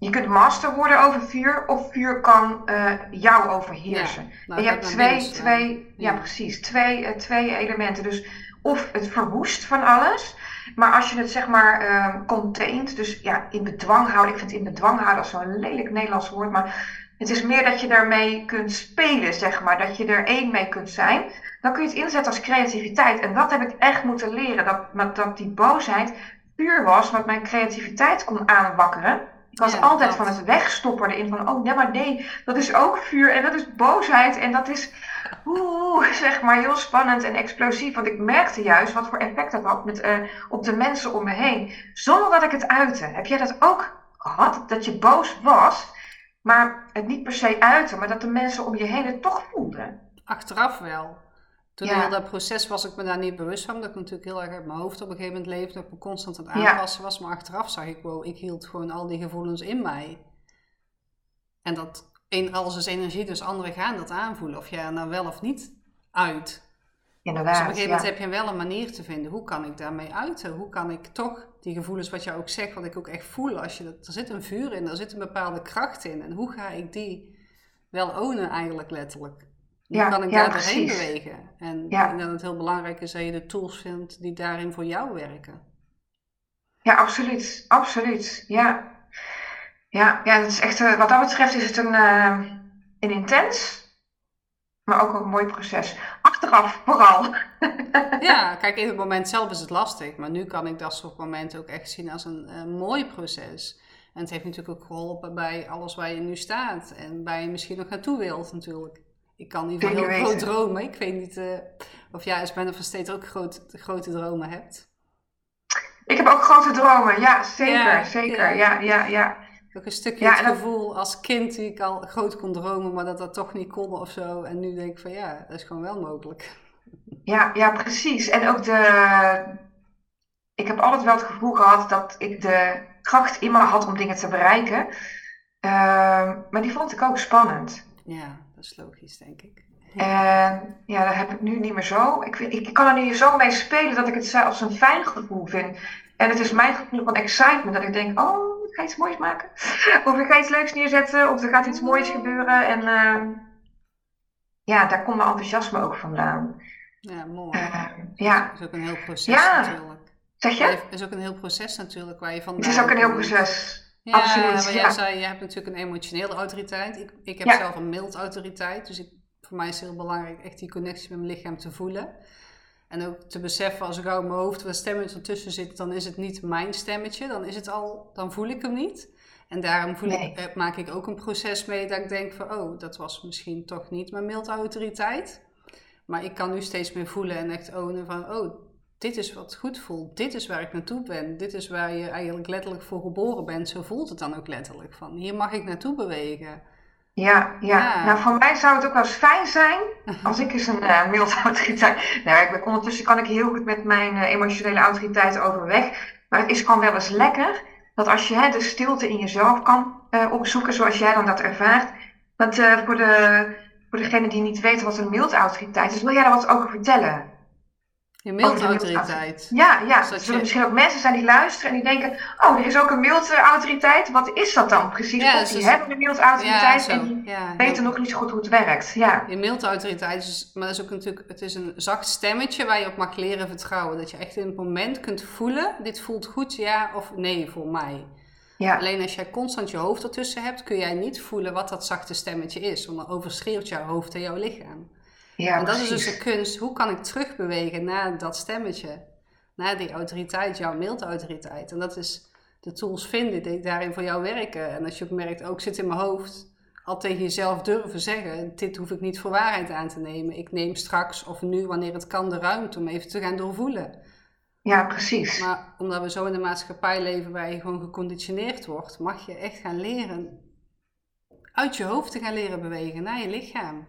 Je kunt master worden over vuur of vuur kan uh, jou overheersen. Ja, nou, je hebt twee, twee, ja. precies, twee, uh, twee elementen. Dus of het verwoest van alles, maar als je het zeg maar uh, containt, dus ja, in bedwang houden. Ik vind in bedwang houden als zo'n lelijk Nederlands woord, maar het is meer dat je daarmee kunt spelen, zeg maar. Dat je er één mee kunt zijn. Dan kun je het inzetten als creativiteit. En dat heb ik echt moeten leren. Dat, dat die boosheid puur was, wat mijn creativiteit kon aanwakkeren. Ik was altijd van het wegstoppen erin van, oh nee, maar nee, dat is ook vuur en dat is boosheid en dat is, oeh, zeg maar heel spannend en explosief. Want ik merkte juist wat voor effect dat had met, uh, op de mensen om me heen, zonder dat ik het uitte. Heb jij dat ook gehad, dat je boos was, maar het niet per se uitte, maar dat de mensen om je heen het toch voelden? Achteraf wel. Toen ja. heel dat proces was ik me daar niet bewust van. Dat ik natuurlijk heel erg uit mijn hoofd op een gegeven moment leefde. Dat ik me constant aan het aanpassen was. Maar achteraf zag ik, wow, ik hield gewoon al die gevoelens in mij. En dat alles is energie, dus anderen gaan dat aanvoelen. Of jij er nou wel of niet uit. Inderdaad, dus op een gegeven moment heb je wel een manier te vinden. Hoe kan ik daarmee uiten? Hoe kan ik toch die gevoelens, wat jij ook zegt, wat ik ook echt voel. Als je dat, er zit een vuur in, er zit een bepaalde kracht in. En hoe ga ik die wel ownen eigenlijk letterlijk? Hoe kan ik daar doorheen bewegen? En ik denk dat het heel belangrijk is dat je de tools vindt die daarin voor jou werken. Ja, absoluut. Absoluut. Ja. Ja, ja dat is echt, uh, wat dat betreft is het een, uh, een intens, maar ook een mooi proces. Achteraf vooral. ja, kijk, in het moment zelf is het lastig. Maar nu kan ik dat soort momenten ook echt zien als een, een mooi proces. En het heeft natuurlijk ook geholpen bij alles waar je nu staat. En waar je misschien nog naartoe wilt natuurlijk ik kan geval heel groot dromen. Ik weet niet uh, of jij als Benno van Steeds ook groot, grote dromen hebt. Ik heb ook grote dromen, ja, zeker, zeker, ja, ja, ja. Ook een stukje het gevoel als kind die ik al groot kon dromen, maar dat dat toch niet kon of zo. En nu denk ik van ja, dat is gewoon wel mogelijk. Ja, ja, precies. En ook de... Ik heb altijd wel het gevoel gehad dat ik de kracht in me had om dingen te bereiken. Uh, maar die vond ik ook spannend. Ja dat is logisch, denk ik. En ja, dat heb ik nu niet meer zo. Ik, ik kan er nu zo mee spelen dat ik het als een fijn gevoel vind. En het is mijn gevoel van excitement. Dat ik denk, oh, ik ga iets moois maken. Of ik ga iets leuks neerzetten. Of er gaat iets moois gebeuren. En uh, ja, daar komt mijn enthousiasme ook vandaan. Ja, mooi. Uh, ja. Dat is ook een heel proces ja. natuurlijk. Zeg je? Het is ook een heel proces natuurlijk waar je vandaan Het is ook een heel proces. Ja, Absoluut, ja. jij zei, je hebt natuurlijk een emotionele autoriteit. Ik, ik heb Ja. zelf een mild autoriteit. Dus ik, voor mij is het heel belangrijk echt die connectie met mijn lichaam te voelen. En ook te beseffen als ik in mijn hoofd wat stemmetje ertussen zit, dan is het niet mijn stemmetje. Dan is het al, dan voel ik hem niet. En daarom voel Nee. ik, eh, maak ik ook een proces mee dat ik denk van, oh, dat was misschien toch niet mijn mild autoriteit. Maar ik kan nu steeds meer voelen en echt ownen van, oh, dit is wat goed voelt. Dit is waar ik naartoe ben. Dit is waar je eigenlijk letterlijk voor geboren bent. Zo voelt het dan ook letterlijk van, hier mag ik naartoe bewegen. Ja, ja. Ja. Nou, voor mij zou het ook wel eens fijn zijn als ik eens een eh mild autoriteit. Nou, ik ben, ondertussen kan ik heel goed met mijn eh, emotionele autoriteit overweg. Maar het is gewoon wel eens lekker dat als je hè, de stilte in jezelf kan eh, opzoeken, zoals jij dan dat ervaart. Want voor, de, voor degene die niet weten wat een mild autoriteit is, wil jij daar wat over vertellen? Je mild Over de mild autoriteit. Ja, ja. Dus Er zullen je- misschien ook mensen zijn die luisteren en die denken: Oh, er is ook een mild eh, autoriteit. Wat is dat dan precies? Ja, of die dus- hebben een mild Ja, en die Ja, weten nog niet zo goed hoe het werkt. Ja. Je mild autoriteit is, maar dat is ook natuurlijk, het is een zacht stemmetje waar je op mag leren vertrouwen. Dat je echt in het moment kunt voelen, dit voelt goed, ja of nee voor mij. Ja. Alleen als jij constant je hoofd ertussen hebt, kun jij niet voelen wat dat zachte stemmetje is. Want dan overschreeuwt jouw hoofd en jouw lichaam. Ja, en dat is dus de kunst, hoe kan ik terugbewegen naar dat stemmetje? Naar die autoriteit, jouw mild autoriteit. En dat is de tools vinden die daarin voor jou werken. En als je ook merkt, ook zit in mijn hoofd, al tegen jezelf durven zeggen, dit hoef ik niet voor waarheid aan te nemen. Ik neem straks of nu, wanneer het kan, de ruimte om even te gaan doorvoelen. Ja, precies. Maar omdat we zo in de maatschappij leven waar je gewoon geconditioneerd wordt, mag je echt gaan leren uit je hoofd te gaan leren bewegen naar je lichaam.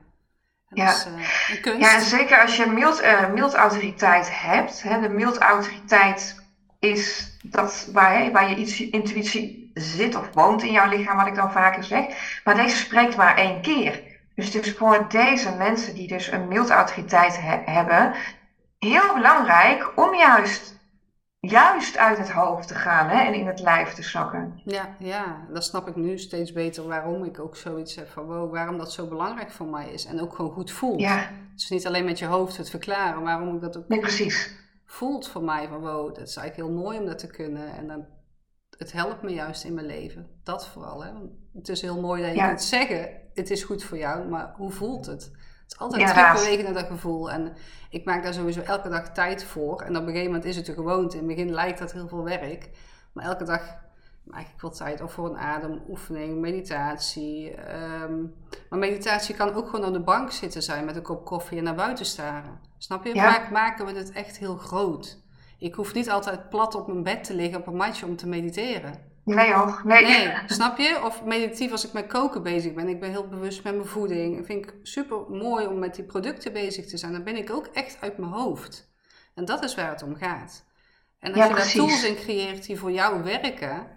Ja. Is eh, een kunst. Ja, en zeker als je mild, eh, mild autoriteit hebt. Hè, de mild autoriteit is dat waar, waar je iets, intuïtie zit of woont in jouw lichaam, wat ik dan vaker zeg. Maar deze spreekt maar één keer. Dus het is voor deze mensen die dus een mild autoriteit he- hebben, heel belangrijk om juist, juist uit het hoofd te gaan hè, en in het lijf te zakken. Ja, ja, dat snap ik nu steeds beter waarom ik ook zoiets heb van wow, waarom dat zo belangrijk voor mij is en ook gewoon goed voelt. Ja, Dus niet alleen met je hoofd het verklaren, waarom ik dat ook nee, precies. voelt voor mij van wow, dat is eigenlijk heel mooi om dat te kunnen en dan, het helpt me juist in mijn leven. Dat vooral, hè. Want Het is heel mooi dat je Ja. kunt zeggen, het is goed voor jou, maar hoe voelt het? Het is altijd Inderdaad. terugbewegen naar dat gevoel en ik maak daar sowieso elke dag tijd voor en op een gegeven moment is het een gewoonte. In het begin lijkt dat heel veel werk, maar elke dag maak ik wel tijd of voor een ademoefening, meditatie. ehm, maar meditatie kan ook gewoon op de bank zitten zijn met een kop koffie en naar buiten staren. Snap je? Ja. Vaak maken we het echt heel groot. Ik hoef niet altijd plat op mijn bed te liggen op een matje om te mediteren. Nee hoor, nee. Nee, snap je? Of meditatief als ik met koken bezig ben. Ik ben heel bewust met mijn voeding. Dat vind ik super mooi om met die producten bezig te zijn. Dan ben ik ook echt uit mijn hoofd. En dat is waar het om gaat. En als Ja, je daar tools in creëert die voor jou werken,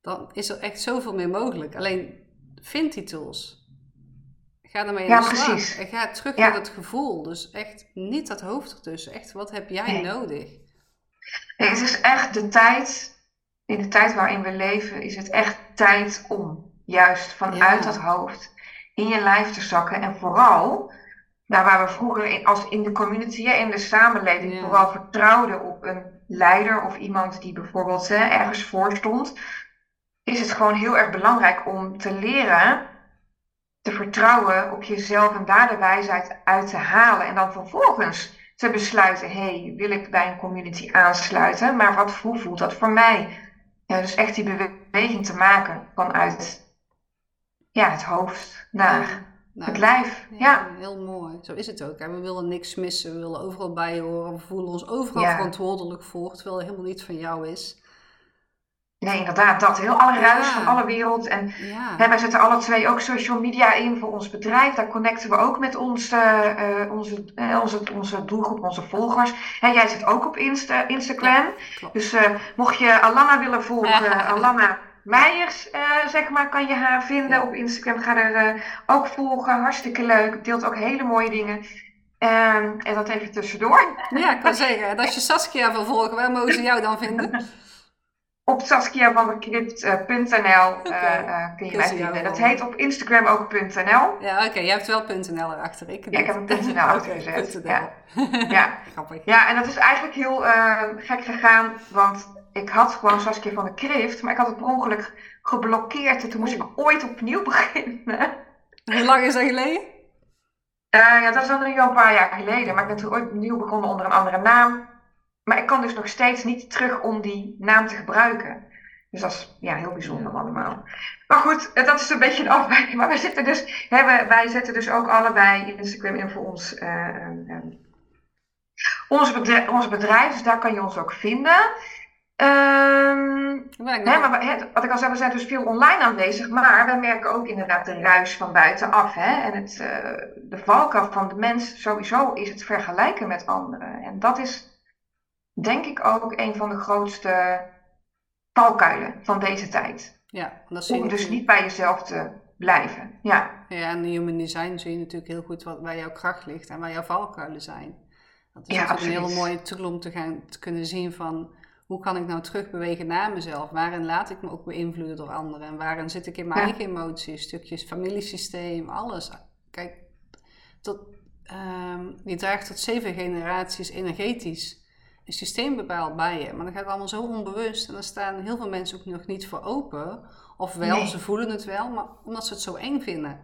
dan is er echt zoveel meer mogelijk. Alleen vind die tools. Ga ermee Ja, aan de slag. precies. En ga terug Ja. naar het gevoel. Dus echt niet dat hoofd ertussen. Echt, wat heb jij Nee. nodig? Nee, het is echt de tijd, in de tijd waarin we leven, is het echt tijd om juist vanuit Ja. dat hoofd in je lijf te zakken. En vooral, daar waar we vroeger in, als in de community, hè, in de samenleving, Ja. vooral vertrouwden op een leider of iemand die bijvoorbeeld hè, ergens voor stond, is het gewoon heel erg belangrijk om te leren te vertrouwen op jezelf en daar de wijsheid uit te halen. En dan vervolgens te besluiten, hey, wil ik bij een community aansluiten? Maar wat, hoe voelt dat voor mij? Ja, dus echt die beweging te maken vanuit ja, het hoofd naar Nou, het lijf. Ja, heel mooi. Zo is het ook. Hè? We willen niks missen, we willen overal bij horen, we voelen ons overal Ja. verantwoordelijk voor, terwijl het helemaal niet van jou is. Nee, inderdaad, dat. Heel alle ruis Ja. van alle wereld. En Ja, Hè, wij zetten alle twee ook social media in voor ons bedrijf. Daar connecten we ook met onze, eh, onze, eh, onze, onze doelgroep, onze volgers. Hè, jij zit ook op Insta, Instagram. Dus eh, mocht je Alana willen volgen, Alana Meijers, eh, zeg maar, kan je haar vinden op Instagram. Ga er eh, ook volgen. Hartstikke leuk. Deelt ook hele mooie dingen. Ehm, en dat even tussendoor. ja, ik kan zeggen. En als je Saskia wil volgen, waar mogen ze jou dan vinden? op saskiavandecrypt.nl uh, kun je mij vinden. Dat heet op Instagram ook .nl. Ja, oké. Je hebt wel .nl erachter. Ik ja, ik heb een .nl achter gezet. Ja. ja. Grappig. Ja, en dat is eigenlijk heel uh, gek gegaan, want ik had gewoon Saskia van de Krift, maar ik had het per ongeluk geblokkeerd en toen moest ik ooit opnieuw beginnen. Hoe lang is dat geleden? Uh, ja, dat is al een paar jaar geleden, maar ik ben toen ooit opnieuw begonnen onder een andere naam. Maar ik kan dus nog steeds niet terug om die naam te gebruiken. Dus dat is ja, heel bijzonder allemaal. Maar goed, dat is een beetje een afwijking. Maar wij, zitten dus, hebben, wij zetten dus ook allebei Instagram in voor ons, uh, uh, ons, bedrijf, ons bedrijf. Dus daar kan je ons ook vinden. Um, hè, maar wat ik al zei, we zijn dus veel online aanwezig, maar we merken ook inderdaad de ruis van buitenaf. Hè? En het, uh, de valkuil van de mens sowieso is het vergelijken met anderen. En dat is denk ik ook een van de grootste valkuilen van deze tijd. Ja, dat zie je Om dus niet bij jezelf te blijven. Ja. ja, en in human design zie je natuurlijk heel goed wat, waar jouw kracht ligt en waar jouw valkuilen zijn. Dat is ja, natuurlijk een hele mooie tool om te, gaan, te kunnen zien van hoe kan ik nou terugbewegen naar mezelf? Waarin laat ik me ook beïnvloeden door anderen? En waarin zit ik in mijn eigen emoties, stukjes familiesysteem, alles. Kijk, tot, um, je draagt tot zeven generaties energetisch een systeem bepaald bij je. Maar dat gaat allemaal zo onbewust. En daar staan heel veel mensen ook nog niet voor open. Of wel, ze voelen het wel, maar omdat ze het zo eng vinden.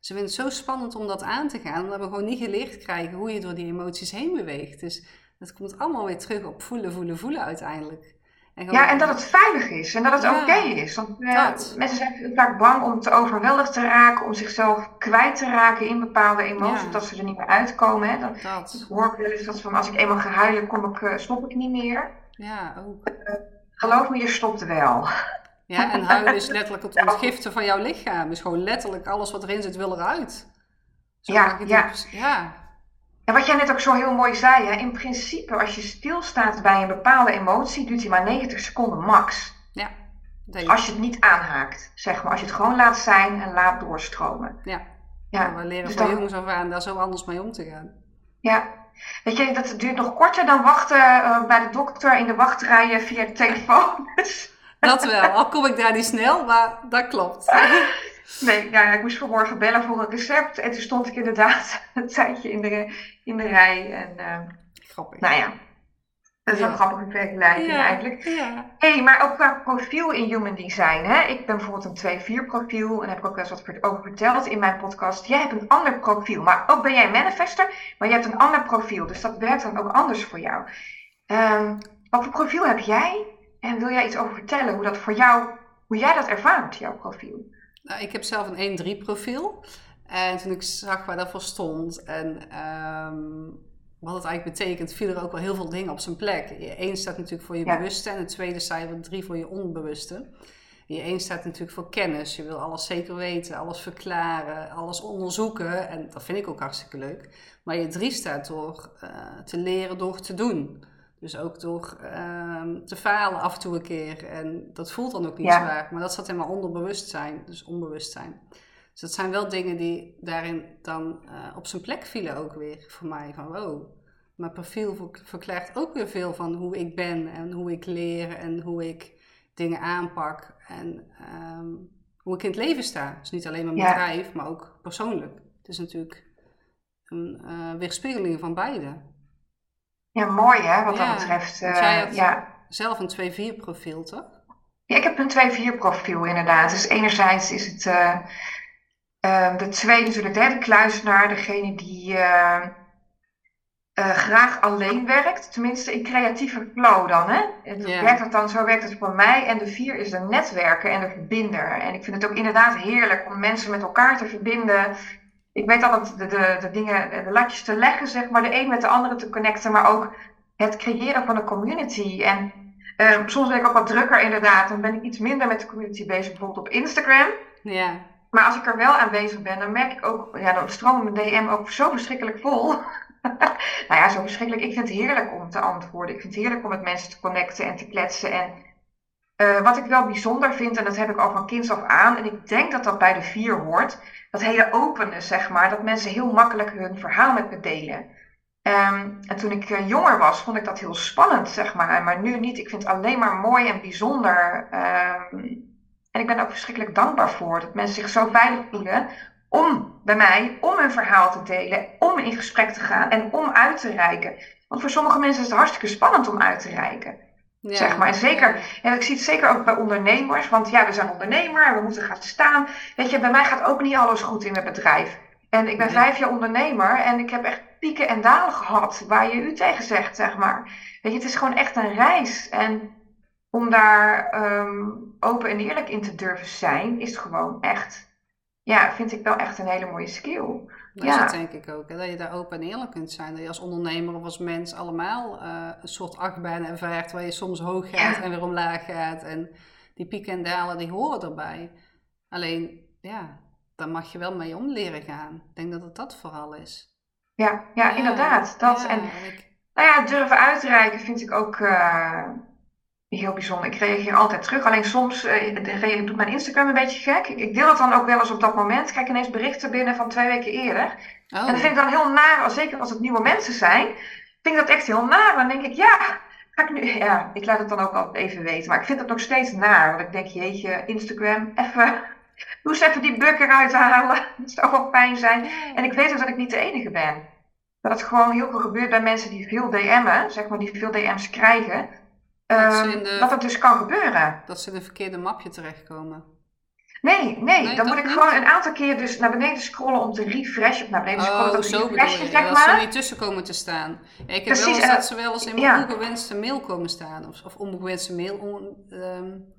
Ze vinden het zo spannend om dat aan te gaan, omdat we gewoon niet geleerd krijgen hoe je door die emoties heen beweegt. Dus het komt allemaal weer terug op voelen, voelen, voelen uiteindelijk. En ja, en dat het veilig is en dat het oké is. Want uh, mensen zijn vaak bang om te overweldigd te raken, om zichzelf kwijt te raken in bepaalde emoties, dat ze er niet meer uitkomen. Hè. Dan, dat. hoor ik wel eens dat van als ik eenmaal ga huilen, kom ik, uh, stop ik niet meer. Ja, ook. Uh, geloof me, je stopt wel. Ja, en huilen is letterlijk het ontgiften van jouw lichaam. Dus gewoon letterlijk alles wat erin zit wil eruit. Zo ja, ja. ja. En wat jij net ook zo heel mooi zei, hè, in principe als je stilstaat bij een bepaalde emotie, duurt die maar 90 seconden max. Ja. Als je het niet aanhaakt, zeg maar. Als je het gewoon laat zijn en laat doorstromen. Ja. ja. we leren dus van jongens af aan daar zo anders mee om te gaan. Ja. Weet je, dat duurt nog korter dan wachten uh, bij de dokter in de wachtrijen via de telefoon. dat wel, al kom ik daar niet snel, maar dat klopt. Nee, ja, ik moest vanmorgen bellen voor een recept. En toen stond ik inderdaad een tijdje in de, in de rij. En, uh, Grappig. Nou ja, dat is wel een grappige vergelijking eigenlijk. Ja. hey, maar ook qua profiel in Human Design. Hè? Ik ben bijvoorbeeld een 2-4 profiel. En heb ik ook wel eens wat over verteld in mijn podcast. Jij hebt een ander profiel. Maar ook ben jij manifester, maar je hebt een ander profiel. Dus dat werkt dan ook anders voor jou. Um, wat voor profiel heb jij? En wil jij iets over vertellen hoe dat voor jou, hoe jij dat ervaart, jouw profiel? Nou, ik heb zelf een 1-3 profiel. En toen ik zag waar dat voor stond en um, wat het eigenlijk betekent, vielen er ook wel heel veel dingen op zijn plek. Eén staat natuurlijk voor je bewuste en de tweede cijfer drie voor je onbewuste. Je één staat natuurlijk voor kennis. Je wil alles zeker weten, alles verklaren, alles onderzoeken. En dat vind ik ook hartstikke leuk. Maar je drie staat door uh, te leren door te doen. Dus ook door ehm, te falen af en toe een keer. En dat voelt dan ook niet zwaar. Maar dat zat in mijn onderbewustzijn, dus onbewustzijn. Dus dat zijn wel dingen die daarin dan uh, op zijn plek vielen ook weer voor mij. Van wow, mijn profiel verklaart ook weer veel van hoe ik ben en hoe ik leer en hoe ik dingen aanpak. En um, hoe ik in het leven sta. Dus niet alleen mijn bedrijf, maar ook persoonlijk. Het is natuurlijk een uh, weerspiegeling van beide. Ja, mooi hè, wat dat betreft. Jij ja. zelf een 2-4 profiel, toch? Ja, ik heb een 2-4 profiel inderdaad. Dus enerzijds is het uh, de twee natuurlijk, de kluisenaar, degene die graag alleen werkt. Tenminste in creatieve flow dan. Hè? Yeah. werkt dat dan, zo werkt het voor mij. En de 4 is de netwerker en de verbinder. En ik vind het ook inderdaad heerlijk om mensen met elkaar te verbinden ik weet altijd de, de, de dingen, de latjes te leggen, zeg maar, de een met de andere te connecten, maar ook het creëren van een community. En uh, soms ben ik ook wat drukker inderdaad, dan ben ik iets minder met de community bezig, bijvoorbeeld op Instagram. Ja. Maar als ik er wel aanwezig ben, dan merk ik ook, ja, dan stromen mijn DM ook zo verschrikkelijk vol. nou ja, zo verschrikkelijk. Ik vind het heerlijk om te antwoorden. Ik vind het heerlijk om met mensen te connecten en te kletsen. En uh, wat ik wel bijzonder vind, en dat heb ik al van kinds af aan, en ik denk dat dat bij de vier hoort, dat hele openness, zeg maar. Dat mensen heel makkelijk hun verhaal met me delen. Ehm, en toen ik eh, jonger was, vond ik dat heel spannend, zeg maar. Maar nu niet. Ik vind het alleen maar mooi en bijzonder. Ehm, en ik ben ook verschrikkelijk dankbaar voor dat mensen zich zo veilig voelen om bij mij, om hun verhaal te delen, om in gesprek te gaan en om uit te reiken. Want voor sommige mensen is het hartstikke spannend om uit te reiken. Ja. Zeg maar. En zeker, en ik zie het zeker ook bij ondernemers, want ja, we zijn ondernemer en we moeten gaan staan. Weet je, bij mij gaat ook niet alles goed in het bedrijf. En ik ben vijf jaar ondernemer en ik heb echt pieken en dalen gehad waar je u tegen zegt, zeg maar. Weet je, het is gewoon echt een reis. En om daar ehm, open en eerlijk in te durven zijn, is gewoon echt, ja, vind ik wel echt een hele mooie skill. Dat ja. denk ik ook. Hè? Dat je daar open en eerlijk kunt zijn. Dat je als ondernemer of als mens allemaal uh, een soort achtbaan ervaart waar je soms hoog gaat en weer omlaag gaat. En die pieken en dalen, die horen erbij. Alleen, ja, daar mag je wel mee om leren gaan. Ik denk dat het dat vooral is. Ja, ja, inderdaad. Dat. en, nou ja, durven uitreiken vind ik ook uh, heel bijzonder. Ik reageer altijd terug. Alleen soms uh, doet mijn Instagram een beetje gek. Ik, deel het dan ook wel eens op dat moment. Ik krijg ineens berichten binnen van twee weken eerder. Oh. En dat vind ik dan heel naar, zeker als het nieuwe mensen zijn. Vind ik dat echt heel naar. Dan denk ik, ja, ga ik nu... Ja, ik laat het dan ook altijd even weten. Maar ik vind het nog steeds naar. Want ik denk, jeetje, Instagram, even Doe eens even die buk eruit halen. Dat zou wel fijn zijn. En ik weet ook dat ik niet de enige ben. Dat het gewoon heel veel gebeurt bij mensen die veel DM'en, zeg maar, die veel DM's krijgen. Dat, um, dat het dus kan gebeuren. Dat ze in een verkeerde mapje terechtkomen. Nee, nee, dan moet ik gewoon een aantal keer dus naar beneden scrollen om te refreshen. Of naar beneden scrollen oh, zo refreshen, zeg maar. Dat ze niet tussen komen te staan. ik heb Precies, wel eens dat ze wel eens in mijn ongewenste mail komen staan. Of, of ongewenste mail. On, um,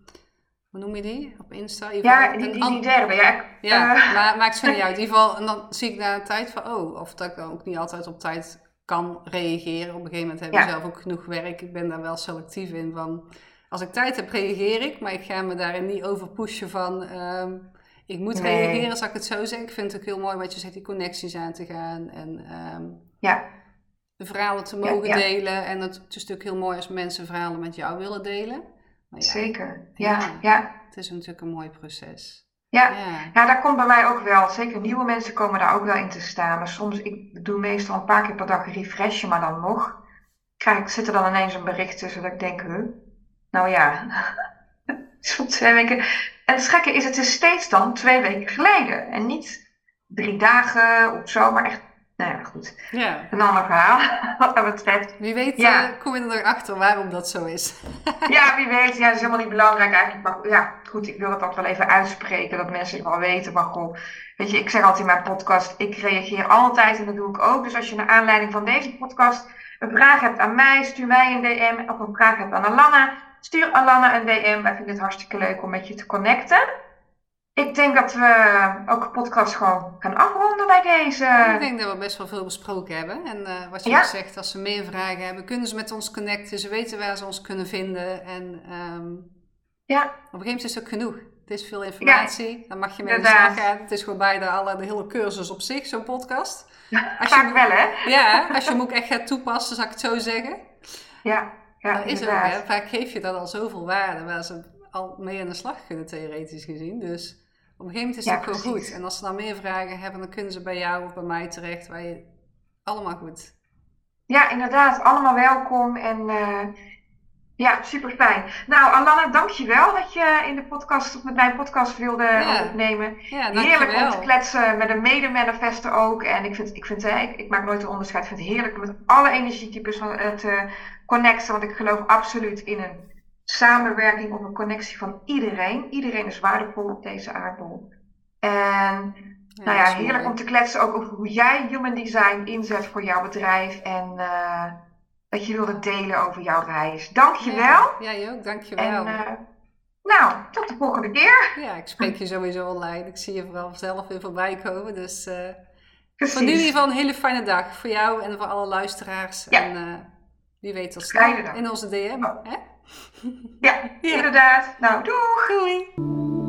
hoe noem je die op Insta? ja, die, die, die, derde. Ja, ja uh. maar maakt zo niet uit. In ieder geval, en dan zie ik na een tijd van, oh, of dat ik dan ook niet altijd op tijd kan reageren. Op een gegeven moment heb je zelf ook genoeg werk. Ik ben daar wel selectief in van, als ik tijd heb, reageer ik. Maar ik ga me daarin niet over pushen van, ehm, ik moet reageren, zal ik het zo zeggen. Ik vind het ook heel mooi wat je zegt, die connecties aan te gaan. En um, ja. de verhalen te mogen delen. En het, het is natuurlijk heel mooi als mensen verhalen met jou willen delen. Zeker, ja, ja, Het is natuurlijk een mooi proces. Ja. ja. Ja. daar komt bij mij ook wel. Zeker nieuwe mensen komen daar ook wel in te staan. Maar soms, ik doe meestal een paar keer per dag een refreshen, maar dan nog krijg ik, zit er dan ineens een bericht tussen dat ik denk, huh? nou ja, soms twee weken. En het gekke is, het is steeds dan twee weken geleden. En niet drie dagen of zo, maar echt nou ja, goed. Ja. Een ander verhaal wat dat betreft. Wie weet ja. uh, kom je erachter waarom dat zo is. ja, wie weet. Ja, dat is helemaal niet belangrijk eigenlijk. Maar ja, goed, ik wil het ook wel even uitspreken. Dat mensen het wel weten. Maar goh, weet je, ik zeg altijd in mijn podcast, ik reageer altijd en dat doe ik ook. Dus als je naar aanleiding van deze podcast een vraag hebt aan mij, stuur mij een DM. Of een vraag hebt aan Alana, stuur Alana een DM. Wij vinden het hartstikke leuk om met je te connecten. Ik denk dat we ook de podcast gewoon gaan afronden bij deze. Ik denk dat we best wel veel besproken hebben. En uh, wat je ja? zegt, als ze meer vragen hebben, kunnen ze met ons connecten. Ze weten waar ze ons kunnen vinden. En um, ja. op een gegeven moment is het ook genoeg. Het is veel informatie. Ja. Dan mag je mee aan de slag gaan. Het is gewoon bijna alle, de hele cursus op zich, zo'n podcast. Als Vaak je, wel, hè? Ja, als je hem ook echt gaat toepassen, zou ik het zo zeggen. Ja, ja dat is ook, hè? Vaak geef je dat al zoveel waarde waar ze al mee aan de slag kunnen, theoretisch gezien. Dus op een gegeven moment is het ook goed. En als ze dan meer vragen hebben, dan kunnen ze bij jou of bij mij terecht. Waar je allemaal goed. Ja, inderdaad. Allemaal welkom. En uh, ja, super fijn. Nou, Alana, dankjewel dat je in de podcast, of met mijn podcast wilde opnemen. Ja, heerlijk om te kletsen met een mede-manifester ook. En ik vind, ik, vind ik, ik maak nooit een onderscheid. Ik vind het heerlijk om met alle energietypes uh, te connecten. Want ik geloof absoluut in een samenwerking of een connectie van iedereen. Iedereen is waardevol op deze aardbol. En nou ja, heerlijk om te kletsen ook over hoe jij human design inzet voor jouw bedrijf. En uh, dat je wilde delen over jouw reis. Dankjewel. Ja, jij ook, dankjewel. En, uh, nou, tot de volgende keer. Ja, ik spreek je sowieso online. Ik zie je vooral zelf weer voorbij komen. Dus uh, voor nu in ieder geval een hele fijne dag. Voor jou en voor alle luisteraars. Ja. En wie weet tot snel in onze DM. Hè? Ja, inderdaad. Nou, doeg! Doei!